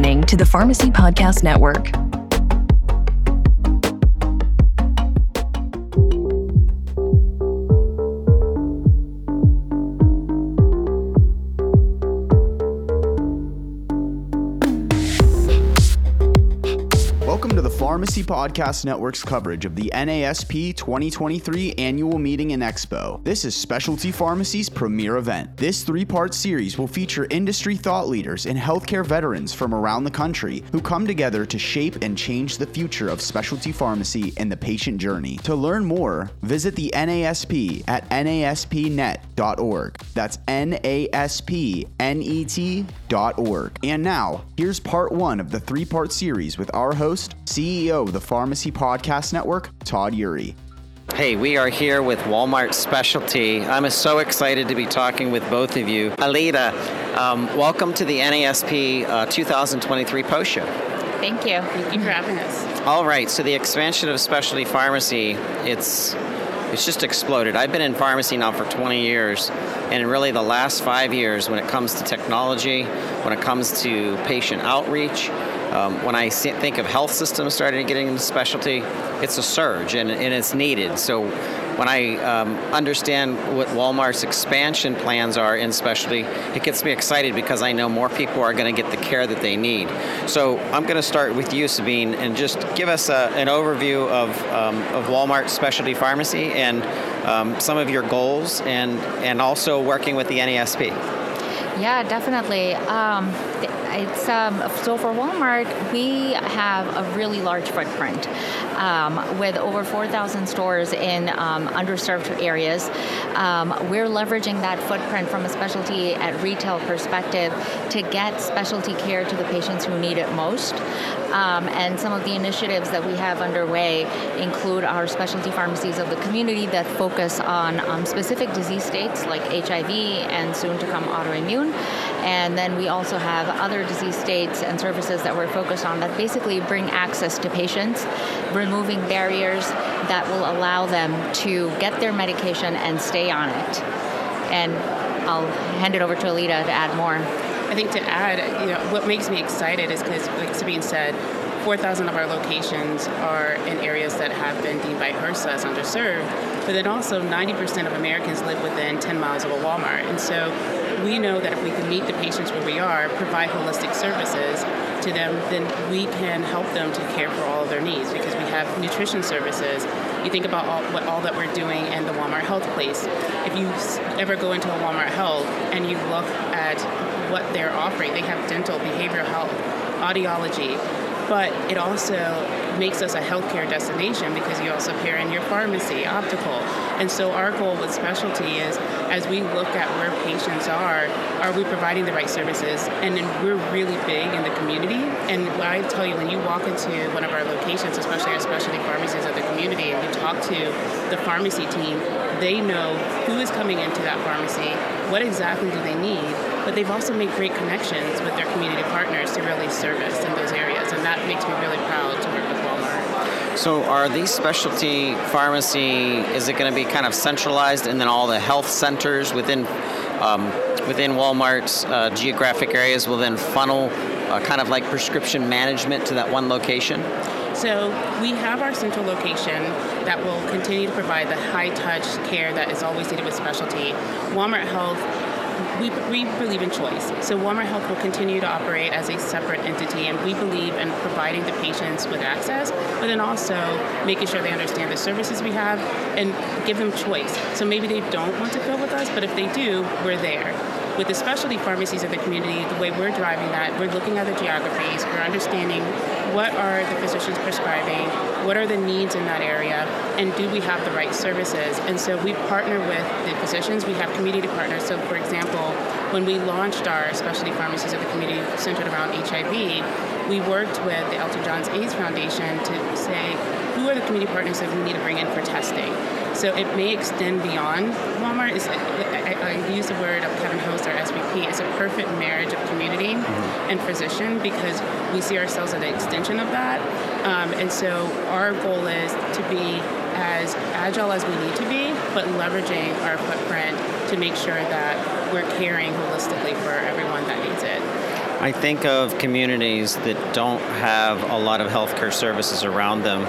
listening to the Pharmacy Podcast Network. Pharmacy Podcast Network's coverage of the NASP 2023 Annual Meeting and Expo. This is Specialty Pharmacy's premier event. This three part series will feature industry thought leaders and healthcare veterans from around the country who come together to shape and change the future of specialty pharmacy and the patient journey. To learn more, visit the NASP at naspnet.org. That's N-A-S-P-N-E-T.org. And now, here's part one of the three part series with our host, CEO CEO of the Pharmacy Podcast Network, Todd Eury. Hey, we are here with Walmart Specialty. I'm so excited to be talking with both of you. Aleata, um, welcome to the NASP uh, 2023 post show. Thank you. Thank you for having us. All right, so the expansion of specialty pharmacy, it's it's just exploded. I've been in pharmacy now for 20 years, and really the last five years, when it comes to technology, when it comes to patient outreach, um, when I think of health systems starting to get into specialty, it's a surge and, and it's needed. So when I um, understand what Walmart's expansion plans are in specialty, it gets me excited because I know more people are going to get the care that they need. So I'm going to start with you, Sabeen, and just give us a, an overview of, um, of Walmart Specialty Pharmacy and um, some of your goals and, and also working with the NASP. Yeah, definitely. Um, it's um, so for Walmart, we have a really large footprint um, with over 4,000 stores in um, underserved areas. Um, we're leveraging that footprint from a specialty at retail perspective to get specialty care to the patients who need it most. Um, and some of the initiatives that we have underway include our specialty pharmacies of the community that focus on um, specific disease states like HIV and soon to come autoimmune. And then we also have other disease states and services that we're focused on that basically bring access to patients, removing barriers that will allow them to get their medication and stay on it. And I'll hand it over to Aleata to add more. I think to add, you know, what makes me excited is because, like Sabeen said, 4,000 of our locations are in areas that have been deemed by HRSA as underserved, but then also 90% of Americans live within 10 miles of a Walmart. And so we know that if we can meet the patients where we are, provide holistic services to them, then we can help them to care for all of their needs because we have nutrition services. You think about all, what all that we're doing in the Walmart Health place. If you ever go into a Walmart Health and you look at what they're offering, they have dental, behavioral health, audiology, but it also makes us a healthcare destination because you also pair in your pharmacy, optical. And so our goal with specialty is as we look at where patients are, are we providing the right services? And then we're really big in the community. And I tell you, when you walk into one of our locations, especially our specialty pharmacies of the community, and you talk to the pharmacy team, they know who is coming into that pharmacy, what exactly do they need, but they've also made great connections with their community partners to really service in those areas, and that makes me really proud to work with Walmart. So, are these specialty pharmacy? Is it going to be kind of centralized, and then all the health centers within um, within Walmart's uh, geographic areas will then funnel uh, kind of like prescription management to that one location? So we have our central location that will continue to provide the high touch care that is always needed with specialty. Walmart Health we, we believe in choice. So Walmart Health will continue to operate as a separate entity, and we believe in providing the patients with access, but then also making sure they understand the services we have and give them choice. So maybe they don't want to fill with us, but if they do, we're there. With the specialty pharmacies of the community, the way we're driving that, we're looking at the geographies, we're understanding what are the physicians prescribing, what are the needs in that area, and do we have the right services? And so we partner with the physicians, we have community partners. So, for example, when we launched our specialty pharmacies of the community centered around HIV, we worked with the Elton John's AIDS Foundation to say, who are the community partners that we need to bring in for testing? So it may extend beyond Walmart. Is I, I, use the word of Kevin Host, our SVP. It's a perfect marriage of community mm-hmm. and physician because we see ourselves as an extension of that. Um, and so our goal is to be as agile as we need to be, but leveraging our footprint to make sure that we're caring holistically for everyone that needs it. I think of communities that don't have a lot of healthcare services around them,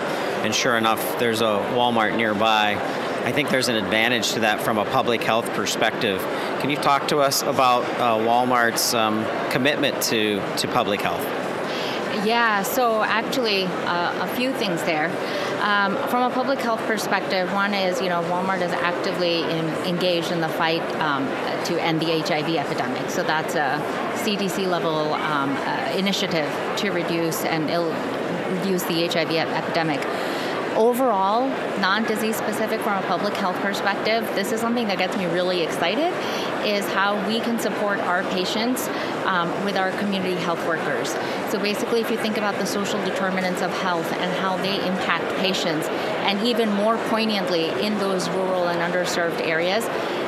and sure enough, there's a Walmart nearby. I think there's an advantage to that from a public health perspective. Can you talk to us about uh, Walmart's um, commitment to, to public health? Yeah, so actually, uh, a few things there. Um, from a public health perspective, one is, you know, Walmart is actively in, engaged in the fight um, to end the HIV epidemic. So that's a CDC level um, uh, initiative to reduce and reduce the HIV epidemic overall, non-disease specific from a public health perspective, this is something that gets me really excited, is how we can support our patients um, with our community health workers. So basically, if you think about the social determinants of health and how they impact patients, and even more poignantly in those rural and underserved areas,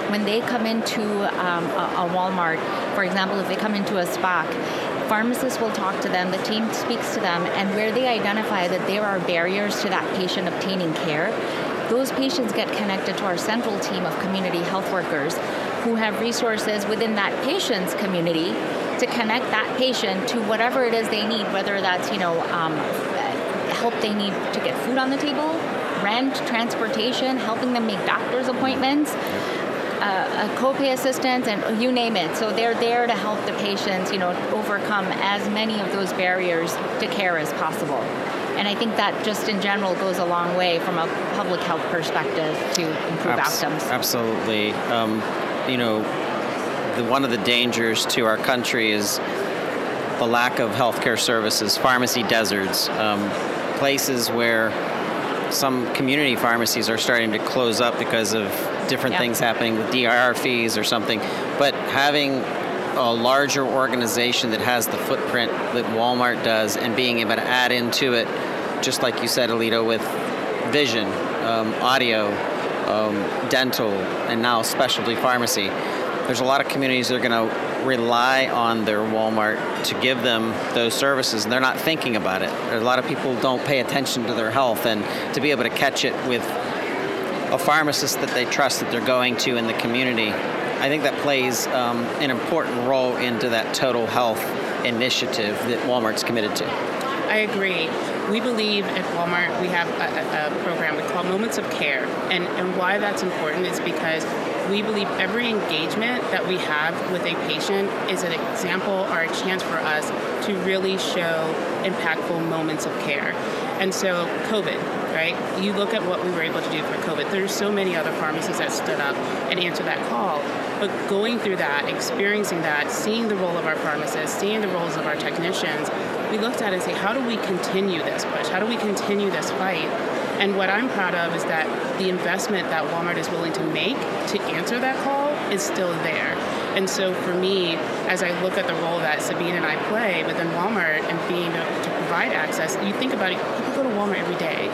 when they come into um, a, Walmart, for example, if they come into a SPOC, pharmacists will talk to them, the team speaks to them, and where they identify that there are barriers to that patient obtaining care, those patients get connected to our central team of community health workers who have resources within that patient's community to connect that patient to whatever it is they need, whether that's, you know, um, help they need to get food on the table, rent, transportation, helping them make doctor's appointments uh, a copay assistance, and you name it. So they're there to help the patients, you know, overcome as many of those barriers to care as possible. And I think that just in general goes a long way from a public health perspective to improve Abs- outcomes. Absolutely. Um, you know, the, one of the dangers to our country is the lack of healthcare services, pharmacy deserts, um, places where some community pharmacies are starting to close up because of different things happening with DIR fees or something. But having a larger organization that has the footprint that Walmart does and being able to add into it, just like you said, Aleata, with vision, um, audio, um, dental, and now specialty pharmacy. There's a lot of communities that are going to rely on their Walmart to give them those services, and they're not thinking about it. A lot of people don't pay attention to their health, and to be able to catch it with a pharmacist that they trust that they're going to in the community, I think that plays um, an important role into that total health initiative that Walmart's committed to. I agree. We believe at Walmart we have a, a, program we call Moments of Care. And, and why that's important is because we believe every engagement that we have with a patient is an example or a chance for us to really show impactful moments of care. And so, COVID, right? You look at what we were able to do for COVID. There's so many other pharmacies that stood up and answered that call. But going through that, experiencing that, seeing the role of our pharmacists, seeing the roles of our technicians, we looked at it and say, how do we continue this push? How do we continue this fight? And what I'm proud of is that the investment that Walmart is willing to make to answer that call is still there. And so for me, as I look at the role that Sabeen and I play within Walmart and being able to provide access, you think about it, people go to Walmart every day.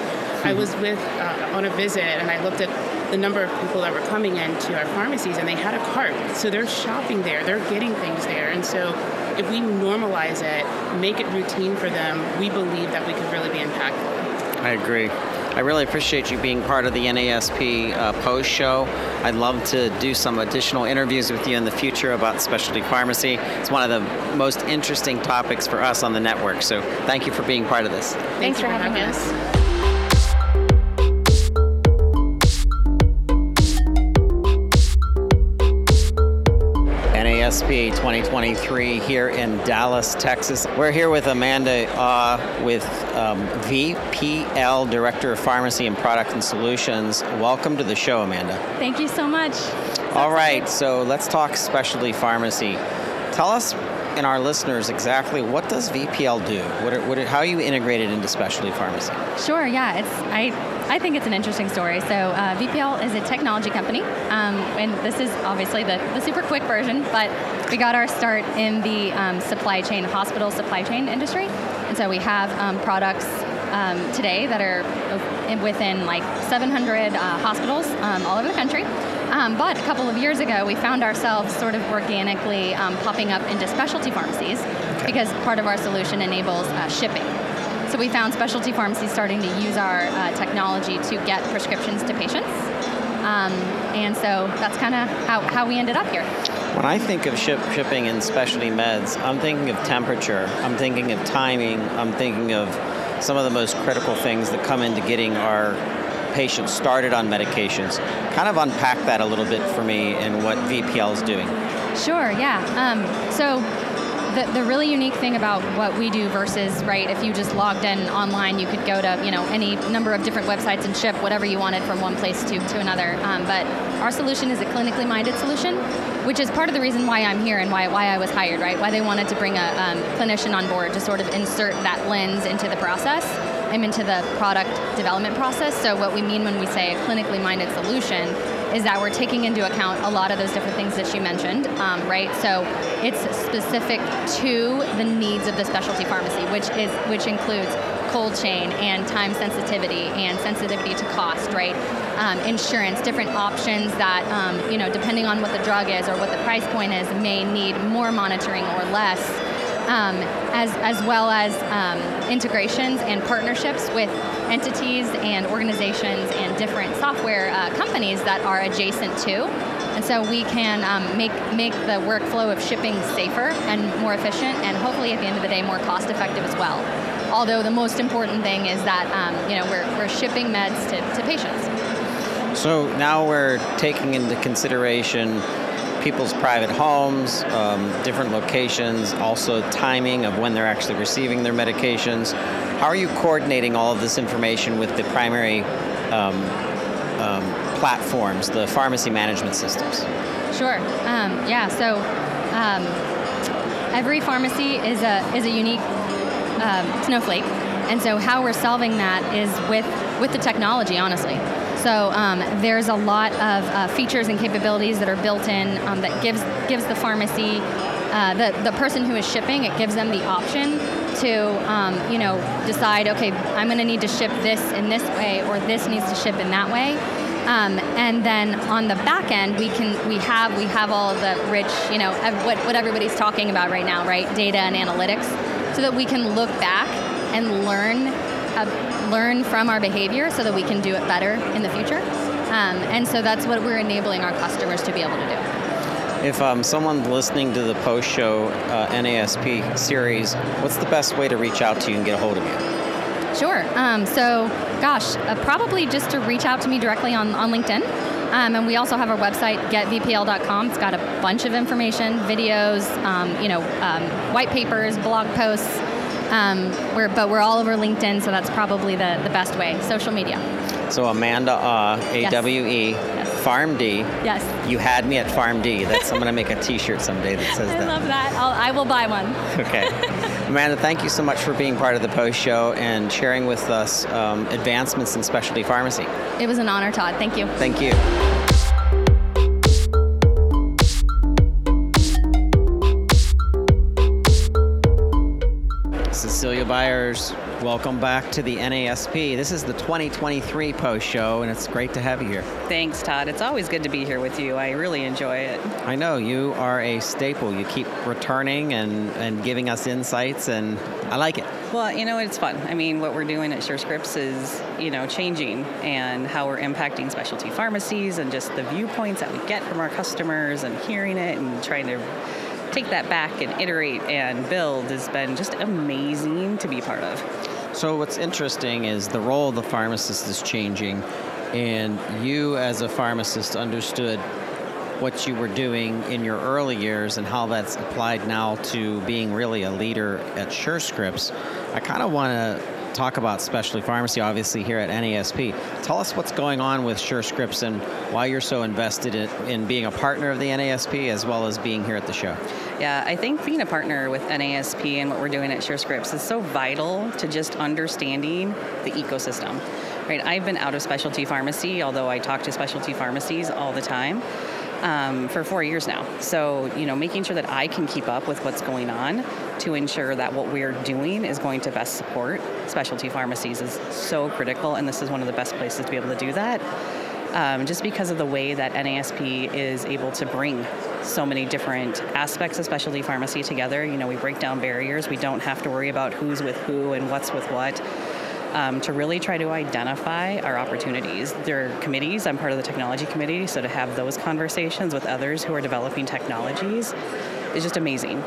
I was with uh, on a visit and I looked at the number of people that were coming into our pharmacies and they had a cart. So they're shopping there, they're getting things there. And so if we normalize it, make it routine for them, we believe that we could really be impactful. I agree. I really appreciate you being part of the NASP uh, post show. I'd love to do some additional interviews with you in the future about specialty pharmacy. It's one of the most interesting topics for us on the network. So thank you for being part of this. Thanks, Thanks for, for having us. us. NASP 2023 here in Dallas, Texas. We're here with Amanda uh, with um, VPL, Director of Pharmacy and Product and Solutions. Welcome to the show, Amanda. Thank you so much. All right, so let's talk specialty pharmacy. Tell us and our listeners exactly what does VPL do? What, are, what are, how are you integrated into specialty pharmacy? Sure, yeah, it's I I think it's an interesting story. So uh, VPL is a technology company, um, and this is obviously the, the super quick version, but we got our start in the um, supply chain, hospital supply chain industry, and so we have um, products um, today that are within like 700 uh, hospitals um, all over the country. Um, but a couple of years ago, we found ourselves sort of organically um, popping up into specialty pharmacies okay. because part of our solution enables uh, shipping. We found specialty pharmacies starting to use our uh, technology to get prescriptions to patients. Um, and so that's kind of how, how we ended up here. When I think of ship, shipping and specialty meds, I'm thinking of temperature, I'm thinking of timing, I'm thinking of some of the most critical things that come into getting our patients started on medications. Kind of unpack that a little bit for me and what VPL is doing. Sure, yeah. Um, so the, the really unique thing about what we do versus right if you just logged in online you could go to you know any number of different websites and ship whatever you wanted from one place to, to another. Um, but our solution is a clinically minded solution which is part of the reason why i'm here and why, why i was hired right? Why they wanted to bring a um, clinician on board to sort of insert that lens into the process and into the product development process. So what we mean when we say a clinically minded solution is that we're taking into account a lot of those different things that you mentioned, um, right? So it's specific to the needs of the specialty pharmacy, which is which includes cold chain and time sensitivity and sensitivity to cost, right? Um, insurance, different options that, um, you know, depending on what the drug is or what the price point is, may need more monitoring or less um, as, as well as um, integrations and partnerships with entities and organizations and different software uh, companies that are adjacent to. And so we can um, make, make the workflow of shipping safer and more efficient and hopefully at the end of the day more cost effective as well. Although the most important thing is that um, you know, we're, we're shipping meds to, to patients. So now we're taking into consideration people's private homes, um, different locations, also timing of when they're actually receiving their medications. How are you coordinating all of this information with the primary um, um, platforms, the pharmacy management systems? Sure. Um, yeah. So um, every pharmacy is a is a unique um, snowflake, and so how we're solving that is with with the technology, honestly. So um, there's a lot of uh, features and capabilities that are built in um, that gives gives the pharmacy, uh, the the person who is shipping, it gives them the option to um, you know decide, okay, I'm going to need to ship this in this way, or this needs to ship in that way. Um, and then on the back end, we can we have we have all the rich, you know, what what everybody's talking about right now, right? Data and analytics, so that we can look back and learn uh, learn from our behavior so that we can do it better in the future. Um, and so that's what we're enabling our customers to be able to do. If um, someone's listening to the post show uh, NASP series, what's the best way to reach out to you and get a hold of you? Sure. Um, so, gosh, uh, probably just to reach out to me directly on, on LinkedIn. Um, and we also have our website, getvpl.com. It's got a bunch of information, videos, um, you know, um, white papers, blog posts, um, we're, but we're all over LinkedIn, so that's probably the, the best way. Social media. So Amanda uh, A W E PharmD. Yes. You had me at PharmD. That's I'm gonna make a T-shirt someday that says I that. I love that. I'll, I will buy one. Okay. Amanda, thank you so much for being part of the post show and sharing with us um, advancements in specialty pharmacy. It was an honor, Todd. Thank you. Thank you. Welcome back to the NASP. This is the 2023 post show, and it's great to have you here. Thanks, Todd. It's always good to be here with you. I really enjoy it. I know you are a staple. You keep returning and, and giving us insights, and I like it. Well, you know, it's fun. I mean, what we're doing at SureScripts is, you know, changing and how we're impacting specialty pharmacies and just the viewpoints that we get from our customers and hearing it and trying to take that back and iterate and build has been just amazing to be part of. So, what's interesting is the role of the pharmacist is changing, and you, as a pharmacist, understood what you were doing in your early years and how that's applied now to being really a leader at SureScripts. I kind of want to talk about specialty pharmacy, obviously, here at NASP. Tell us what's going on with SureScripts and why you're so invested in, in being a partner of the NASP as well as being here at the show. Yeah, I think being a partner with NASP and what we're doing at SureScripts is so vital to just understanding the ecosystem. Right, I've been out of specialty pharmacy, although I talk to specialty pharmacies all the time um, for four years now. So, you know, making sure that I can keep up with what's going on to ensure that what we're doing is going to best support specialty pharmacies is so critical, and this is one of the best places to be able to do that. Um, just because of the way that NASP is able to bring so many different aspects of specialty pharmacy together. You know, we break down barriers. We don't have to worry about who's with who and what's with what. um, to really try to identify our opportunities. There are committees. I'm part of the technology committee, so to have those conversations with others who are developing technologies is just amazing.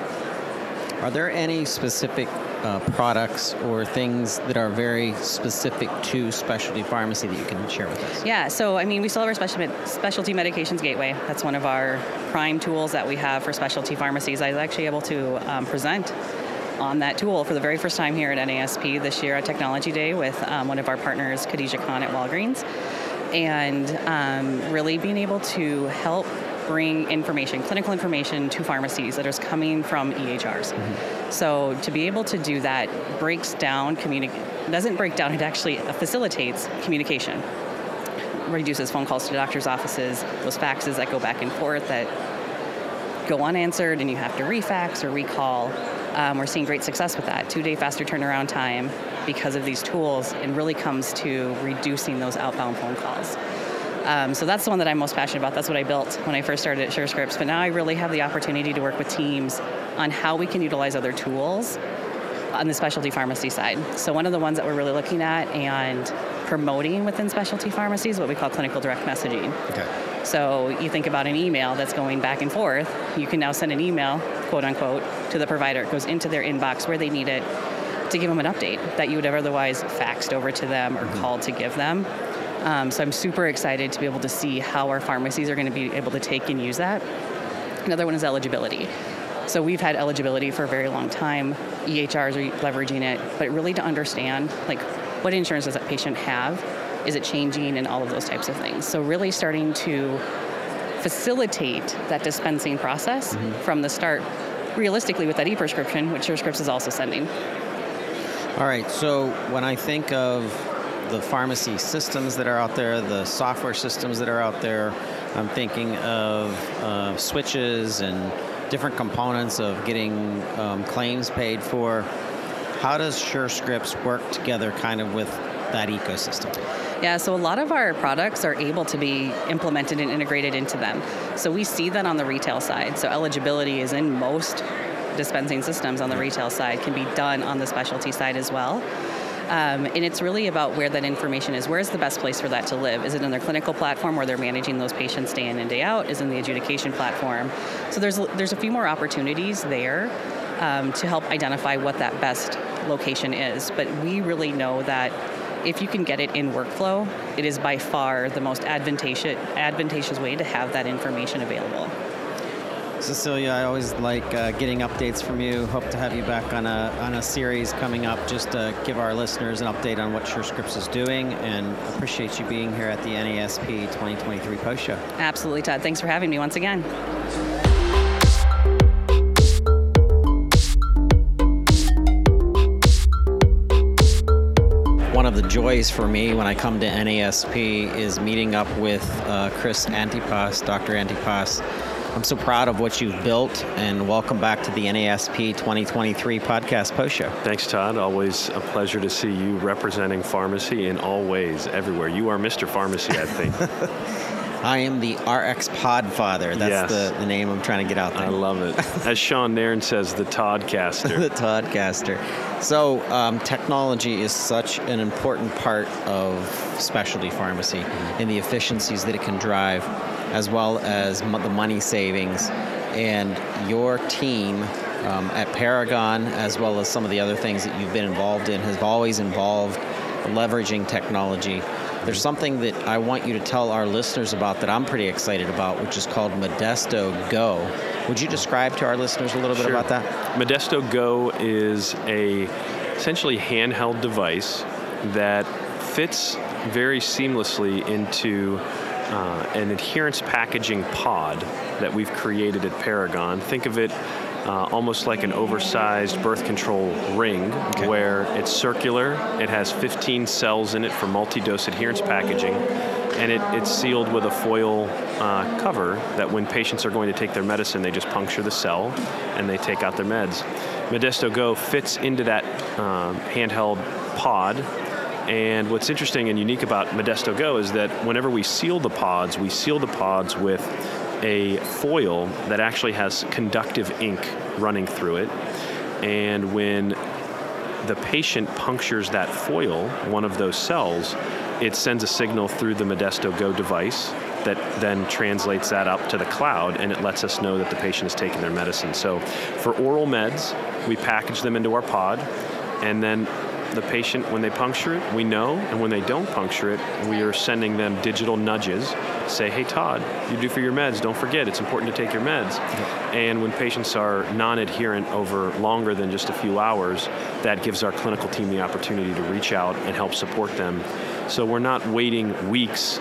Are there any specific uh, products or things that are very specific to specialty pharmacy that you can share with us? Yeah, so I mean, we still have our specialty, medications gateway. That's one of our prime tools that we have for specialty pharmacies. I was actually able to um, present on that tool for the very first time here at NASP this year at Technology Day with um, one of our partners, Khadija Khan at Walgreens, and um, really being able to help bring information, clinical information to pharmacies that is coming from EHRs. Mm-hmm. So to be able to do that breaks down doesn't break down, it actually facilitates communication. Reduces phone calls to doctors' offices, those faxes that go back and forth that go unanswered and you have to refax or recall. Um, we're seeing great success with that. Two day faster turnaround time because of these tools and really comes to reducing those outbound phone calls. Um, so that's the one that I'm most passionate about. That's what I built when I first started at SureScripts. But now I really have the opportunity to work with teams on how we can utilize other tools on the specialty pharmacy side. So one of the ones that we're really looking at and promoting within specialty pharmacies, what we call clinical direct messaging. Okay. So you think about an email that's going back and forth. You can now send an email, quote unquote, to the provider. It goes into their inbox where they need it to give them an update that you would have otherwise faxed over to them or mm-hmm. called to give them. Um, so I'm super excited to be able to see how our pharmacies are going to be able to take and use that. Another one is eligibility. So we've had eligibility for a very long time. EHRs are leveraging it, but really to understand like what insurance does that patient have? Is it changing and all of those types of things. So really starting to facilitate that dispensing process mm-hmm. from the start realistically with that e-prescription, which SureScripts is also sending. All right, so when I think of the pharmacy systems that are out there, the software systems that are out there. I'm thinking of uh, switches and different components of getting um, claims paid for. How does SureScripts work together kind of with that ecosystem? Yeah, so a lot of our products are able to be implemented and integrated into them. So we see that on the retail side. So eligibility is in most dispensing systems on the retail side, can be done on the specialty side as well. Um, and it's really about where that information is. Where's the best place for that to live? Is it in their clinical platform where they're managing those patients day in and day out? Is in the adjudication platform? So there's there's a few more opportunities there um, to help identify what that best location is. But we really know that if you can get it in workflow, it is by far the most advantageous advantageous way to have that information available. Cecelia, I always like uh, getting updates from you. Hope to have you back on a, on a series coming up just to give our listeners an update on what SureScripts is doing and appreciate you being here at the NASP 2023 post show. Absolutely, Todd. Thanks for having me once again. One of the joys for me when I come to NASP is meeting up with uh, Chris Antypas, Dr. Antypas I'm so proud of what you've built, and welcome back to the NASP 2023 podcast post show. Thanks, Todd. Always a pleasure to see you representing pharmacy in all ways, everywhere. You are Mr. Pharmacy, I think. I am the RX Podfather. That's yes. the, the name I'm trying to get out there. I love it. As Sean Nairn says, the Toddcaster. the Toddcaster. So, um, technology is such an important part of specialty pharmacy mm-hmm. and the efficiencies that it can drive as well as the money savings. And your team um, at Perigon, as well as some of the other things that you've been involved in, has always involved leveraging technology. There's something that I want you to tell our listeners about that I'm pretty excited about, which is called Modesto Go. Would you describe to our listeners a little bit sure. about that? Modesto Go is a essentially handheld device that fits very seamlessly into uh, an adherence packaging pod that we've created at Perigon. Think of it uh, almost like an oversized birth control ring okay. where it's circular, it has 15 cells in it for multi dose adherence packaging, and it, it's sealed with a foil uh, cover that when patients are going to take their medicine, they just puncture the cell and they take out their meds. Modesto Go fits into that um, handheld pod and what's interesting and unique about Modesto Go is that whenever we seal the pods, we seal the pods with a foil that actually has conductive ink running through it. And when the patient punctures that foil, one of those cells, it sends a signal through the Modesto Go device that then translates that up to the cloud and it lets us know that the patient is taking their medicine. So for oral meds, we package them into our pod and then the patient, when they puncture it, we know, and when they don't puncture it, we are sending them digital nudges. Say, hey, Todd, you do for your meds. Don't forget, it's important to take your meds. And when patients are non adherent over longer than just a few hours, that gives our clinical team the opportunity to reach out and help support them. So we're not waiting weeks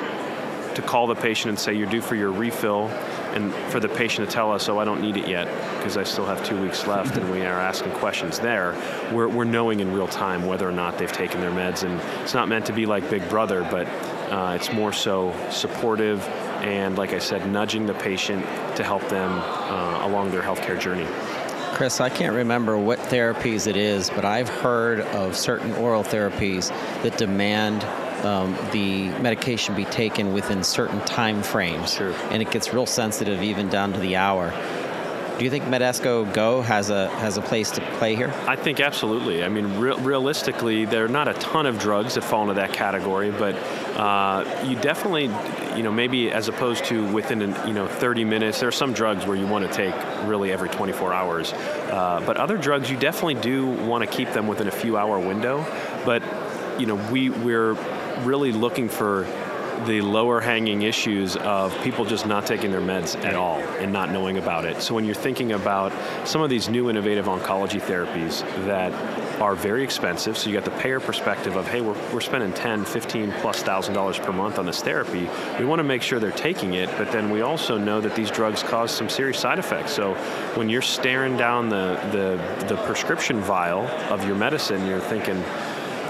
to call the patient and say, you're due for your refill and for the patient to tell us, oh, I don't need it yet because I still have two weeks left, and we are asking questions there, we're, we're knowing in real time whether or not they've taken their meds. And it's not meant to be like Big Brother, but uh, it's more so supportive and, like I said, nudging the patient to help them uh, along their healthcare journey. Chris, I can't remember what therapies it is, but I've heard of certain oral therapies that demand um, the medication be taken within certain time frames. Sure. And it gets real sensitive even down to the hour. Do you think Medesco Go has a has a place to play here? I think absolutely. I mean, re- realistically, there are not a ton of drugs that fall into that category, but uh, you definitely, you know, maybe as opposed to within, an, you know, 30 minutes. There are some drugs where you want to take really every 24 hours, uh, but other drugs you definitely do want to keep them within a few hour window. But you know, we we're really looking for the lower hanging issues of people just not taking their meds at all and not knowing about it. So when you're thinking about some of these new innovative oncology therapies that are very expensive, so you got the payer perspective of, hey, we're, we're spending 10, 15 plus thousand dollars per month on this therapy. We want to make sure they're taking it, but then we also know that these drugs cause some serious side effects. So when you're staring down the, the, the prescription vial of your medicine, you're thinking,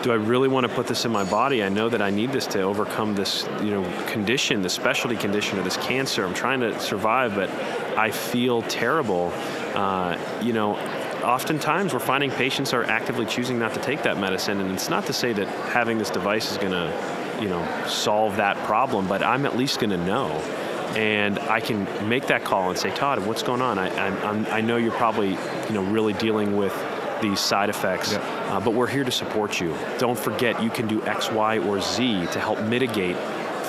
do I really want to put this in my body? I know that I need this to overcome this, you know, condition, the specialty condition or this cancer. I'm trying to survive, but I feel terrible. Uh, you know, oftentimes we're finding patients are actively choosing not to take that medicine, and it's not to say that having this device is going to, you know, solve that problem, but I'm at least going to know and I can make that call and say, Todd, what's going on? I, I'm, i know you're probably, you know, really dealing with these side effects, yep. uh, but we're here to support you. Don't forget you can do X, Y, or Z to help mitigate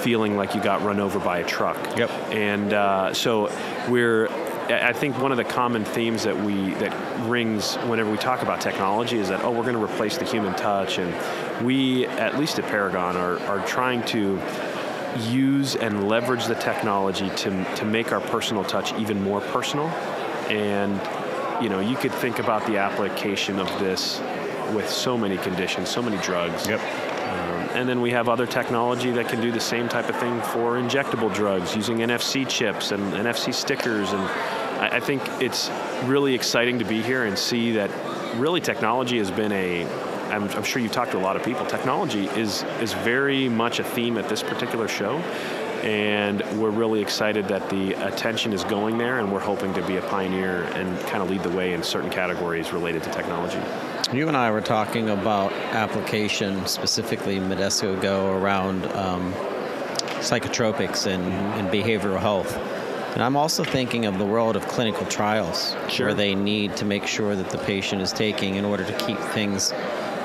feeling like you got run over by a truck. Yep. And uh, so we're I think one of the common themes that we that rings whenever we talk about technology is that oh we're going to replace the human touch and we at least at Perigon are, are trying to use and leverage the technology to, to make our personal touch even more personal and you know, you could think about the application of this with so many conditions, so many drugs. Yep. Um, and then we have other technology that can do the same type of thing for injectable drugs using NFC chips and NFC stickers. And I, I think it's really exciting to be here and see that really technology has been a I'm, I'm, sure you've talked to a lot of people. Technology is is very much a theme at this particular show, and we're really excited that the attention is going there and we're hoping to be a pioneer and kind of lead the way in certain categories related to technology. You and I were talking about application, specifically Modesto Go, around um, psychotropics and, mm-hmm. and behavioral health. And I'm also thinking of the world of clinical trials, sure. where they need to make sure that the patient is taking in order to keep things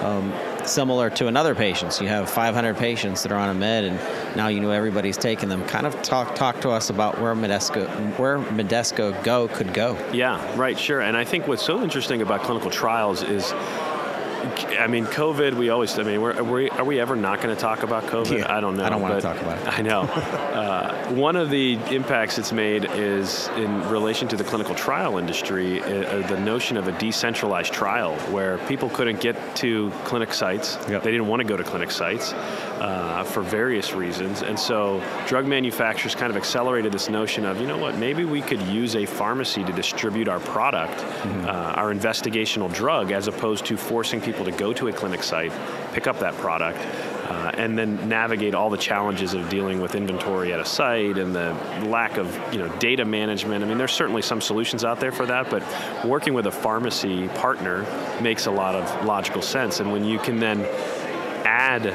um, similar to another patient. So you have 500 patients that are on a med, and now you know everybody's taking them. Kind of talk talk to us about where Modesto where Modesto Go could go. Yeah, right, sure. And I think what's so interesting about clinical trials is I mean, COVID. We always. I mean, we're, are we, are we ever not going to talk about COVID? Yeah, I don't know. I don't want to talk about it. I know. uh, one of the impacts it's made is in relation to the clinical trial industry. Uh, the notion of a decentralized trial, where people couldn't get to clinic sites. Yep. They didn't want to go to clinic sites uh, for various reasons, and so drug manufacturers kind of accelerated this notion of, you know what, maybe we could use a pharmacy to distribute our product, mm-hmm. Uh, our investigational drug, as opposed to forcing people to go to a clinic site, pick up that product, uh, and then navigate all the challenges of dealing with inventory at a site and the lack of you know data management. I mean, there's certainly some solutions out there for that, but working with a pharmacy partner makes a lot of logical sense. And when you can then add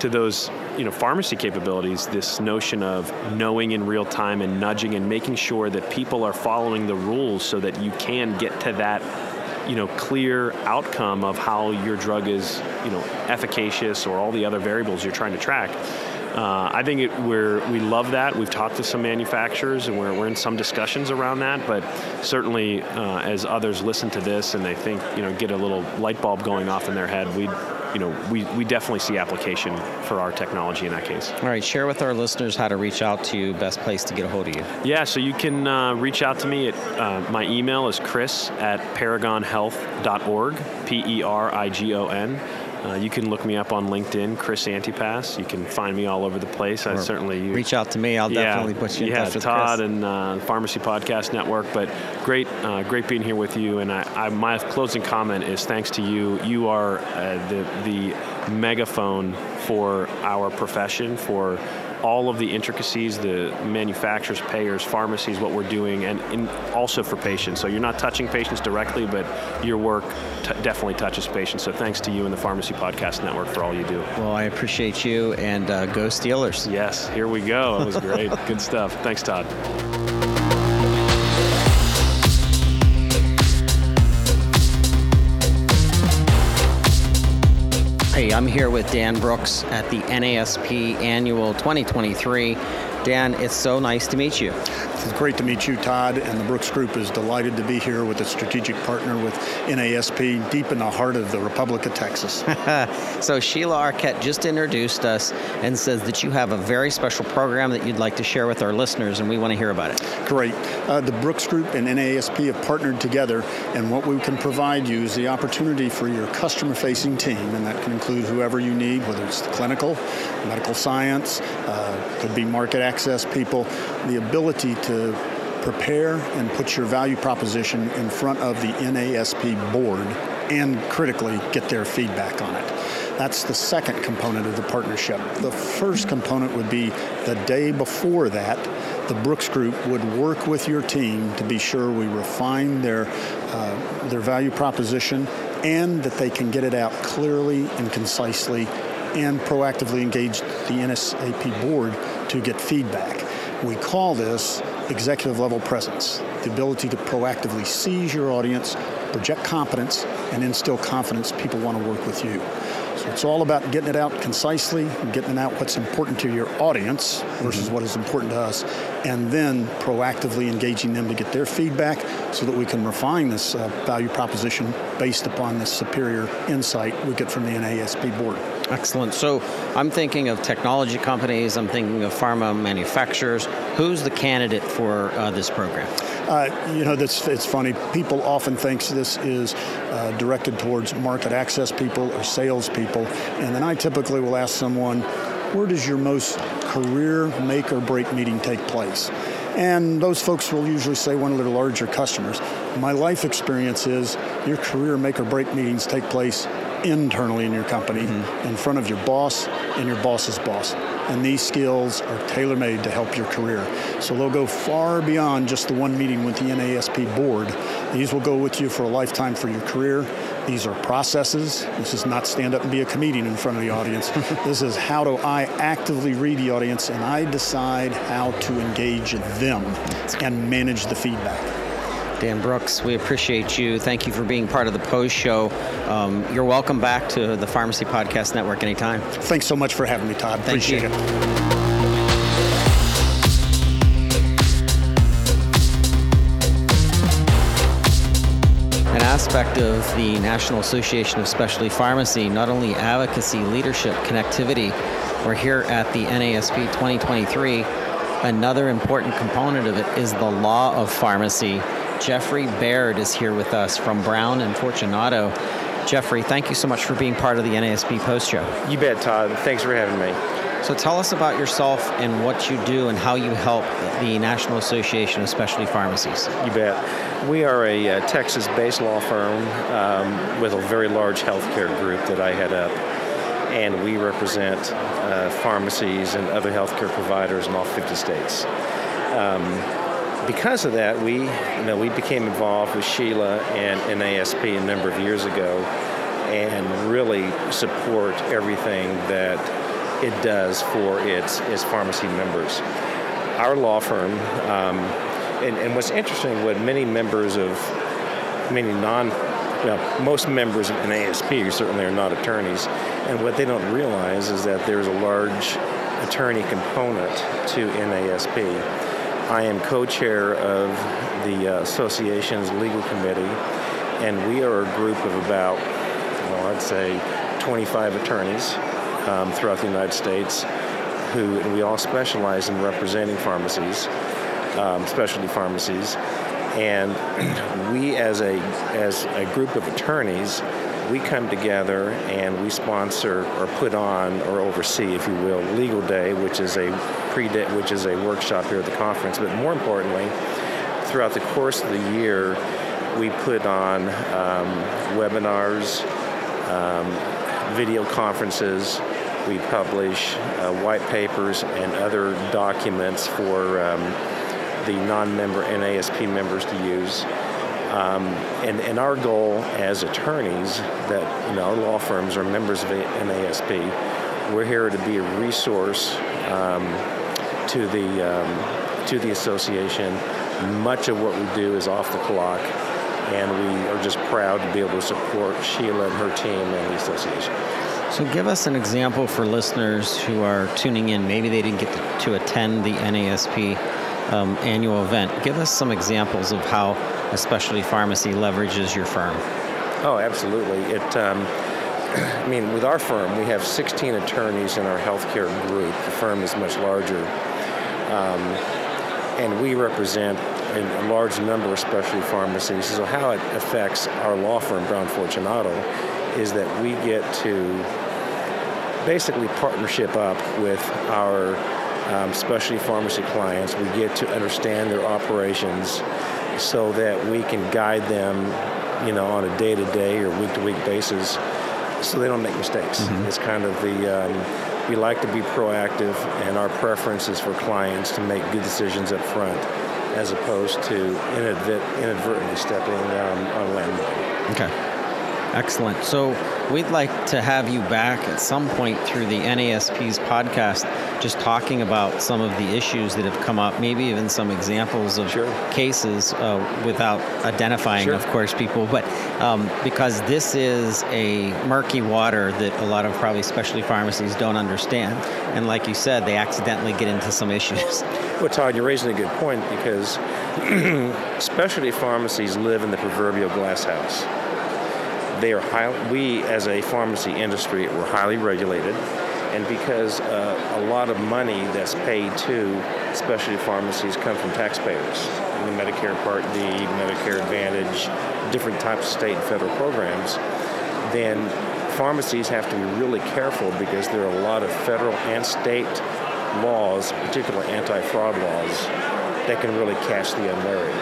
to those you know pharmacy capabilities this notion of knowing in real time and nudging and making sure that people are following the rules so that you can get to that you know clear outcome of how your drug is you know efficacious or all the other variables you're trying to track. Uh, I think it, we're, we love that. We've talked to some manufacturers and we're, we're in some discussions around that, but certainly uh, as others listen to this and they think, you know, get a little light bulb going off in their head, we you know, we, we definitely see application for our technology in that case. All right, share with our listeners how to reach out to you, best place to get a hold of you. Yeah, so you can uh, reach out to me at uh, my email is chris at perigonhealth.org, P E R I G O N. Uh, you can look me up on LinkedIn, Chris Antypas. You can find me all over the place. I certainly you, reach out to me. I'll yeah, definitely put you in yeah, touch with Todd Chris. and uh, Pharmacy Podcast Network. But great, uh, great being here with you. And I, I, my closing comment is thanks to you. You are uh, the the megaphone for our profession for all of the intricacies, the manufacturers, payers, pharmacies, what we're doing, and, and also for patients. So you're not touching patients directly, but your work t- definitely touches patients. So thanks to you and the Pharmacy Podcast Network for all you do. Well, I appreciate you, and uh, go Steelers. Yes, here we go. It was great. Good stuff. Thanks, Todd. Hey, I'm here with Dan Brooks at the NASP Annual 2023. Dan, it's so nice to meet you. It's great to meet you, Todd, and the Brooks Group is delighted to be here with a strategic partner with NASP deep in the heart of the Republic of Texas. so Sheila Arquette just introduced us and says that you have a very special program that you'd like to share with our listeners, and we want to hear about it. Great. Uh, the Brooks Group and NASP have partnered together, and what we can provide you is the opportunity for your customer-facing team, and that can include whoever you need, whether it's the clinical, medical science, uh, could be market access people, the ability to prepare and put your value proposition in front of the NASP board and critically get their feedback on it. That's the second component of the partnership. The first component would be the day before that, the Brooks Group would work with your team to be sure we refine their, uh, their value proposition and that they can get it out clearly and concisely and proactively engage the NSAP board to get feedback. We call this executive level presence, the ability to proactively seize your audience, project competence, and instill confidence people want to work with you. It's all about getting it out concisely, getting out what's important to your audience versus mm-hmm. what is important to us, and then proactively engaging them to get their feedback so that we can refine this uh, value proposition based upon the superior insight we get from the NASP board. Excellent. So I'm thinking of technology companies, I'm thinking of pharma manufacturers. Who's the candidate for uh, this program? Uh, you know, that's, it's funny. People often think this is uh, directed towards market access people or sales people. And then I typically will ask someone, where does your most career make or break meeting take place? And those folks will usually say one of their larger customers. My life experience is your career make or break meetings take place internally in your company, mm-hmm. in front of your boss and your boss's boss. And these skills are tailor made to help your career. So they'll go far beyond just the one meeting with the NASP board. These will go with you for a lifetime for your career. These are processes. This is not stand up and be a comedian in front of the audience. this is how do I actively read the audience and I decide how to engage them and manage the feedback. Dan Brooks, we appreciate you. Thank you for being part of the post show. Um, you're welcome back to the Pharmacy Podcast Network anytime. Thanks so much for having me, Todd. Thank appreciate you. it. An aspect of the National Association of Specialty Pharmacy, not only advocacy, leadership, connectivity, we're here at the NASP 2023. Another important component of it is the law of pharmacy Jeffrey Baird is here with us from Brown and Fortunato. Jeffrey, thank you so much for being part of the NASP Post Show. You bet, Todd. Thanks for having me. So tell us about yourself and what you do and how you help the National Association of Specialty Pharmacies. You bet. We are a, a Texas-based law firm um, with a very large healthcare group that I head up, and we represent uh, pharmacies and other healthcare providers in all 50 states. Um, because of that, we, you know, we became involved with Sheila and NASP a number of years ago, and really support everything that it does for its its pharmacy members. Our law firm, um, and, and what's interesting, what many members of many non well, most members of NASP certainly are not attorneys, and what they don't realize is that there's a large attorney component to NASP. I am co-chair of the uh, association's legal committee, and we are a group of about, well, I'd say 25 attorneys um, throughout the United States who, and we all specialize in representing pharmacies, um, specialty pharmacies, and we as a as a group of attorneys we come together and we sponsor or put on or oversee, if you will, Legal Day, which is a pre which is a workshop here at the conference. But more importantly, throughout the course of the year, we put on um, webinars, um, video conferences. We publish uh, white papers and other documents for um, the non-member NASP members to use. Um, and, and our goal as attorneys, that you know, our law firms are members of NASP, we're here to be a resource um, to the um, to the association. Much of what we do is off the clock, and we are just proud to be able to support Sheila and her team and the association. So, give us an example for listeners who are tuning in. Maybe they didn't get to, to attend the NASP um, annual event. Give us some examples of how a specialty pharmacy leverages your firm. Oh, absolutely. It. Um, I mean, with our firm, we have 16 attorneys in our healthcare group. The firm is much larger. Um, and we represent a large number of specialty pharmacies. So, how it affects our law firm, Brown Fortunato, is that we get to basically partnership up with our um, specialty pharmacy clients. We get to understand their operations so that we can guide them, you know, on a day-to-day or week-to-week basis, so they don't make mistakes. Mm-hmm. It's kind of the um, we like to be proactive, and our preference is for clients to make good decisions up front, as opposed to inadvertently stepping um, on landmine. Okay. Excellent. So we'd like to have you back at some point through the NASP's podcast, just talking about some of the issues that have come up, maybe even some examples of sure. cases uh, without identifying, sure. of course, people. But um, because this is a murky water that a lot of probably specialty pharmacies don't understand. And like you said, they accidentally get into some issues. Well, Todd, you're raising a good point because specialty pharmacies live in the proverbial glass house they are high, we as a pharmacy industry we're highly regulated. And because uh, a lot of money that's paid to specialty pharmacies come from taxpayers. The medicare part d medicare advantage different types of state and federal programs then pharmacies have to be really careful because there are a lot of federal and state laws particularly anti-fraud laws that can really catch the unwary.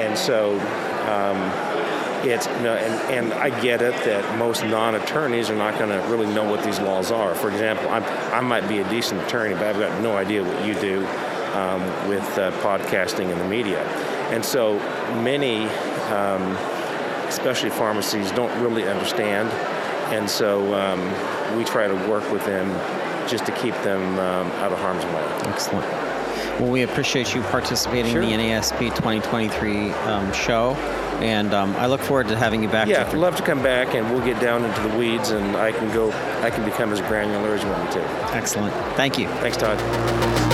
And so um, it's you know, and, and I get it that most non-attorneys are not going to really know what these laws are. For example, I'm, I might be a decent attorney, but I've got no idea what you do um, with uh, podcasting and the media. And so many, um, especially pharmacies, don't really understand. And so um, we try to work with them just to keep them um, out of harm's way. Excellent. Well, we appreciate you participating sure. in the NASP 2023 um, show and um, I look forward to having you back. Yeah, I'd love to come back, and we'll get down into the weeds, and I can go. I can become as granular as you want me to. Excellent. Thank you. Thanks, Todd.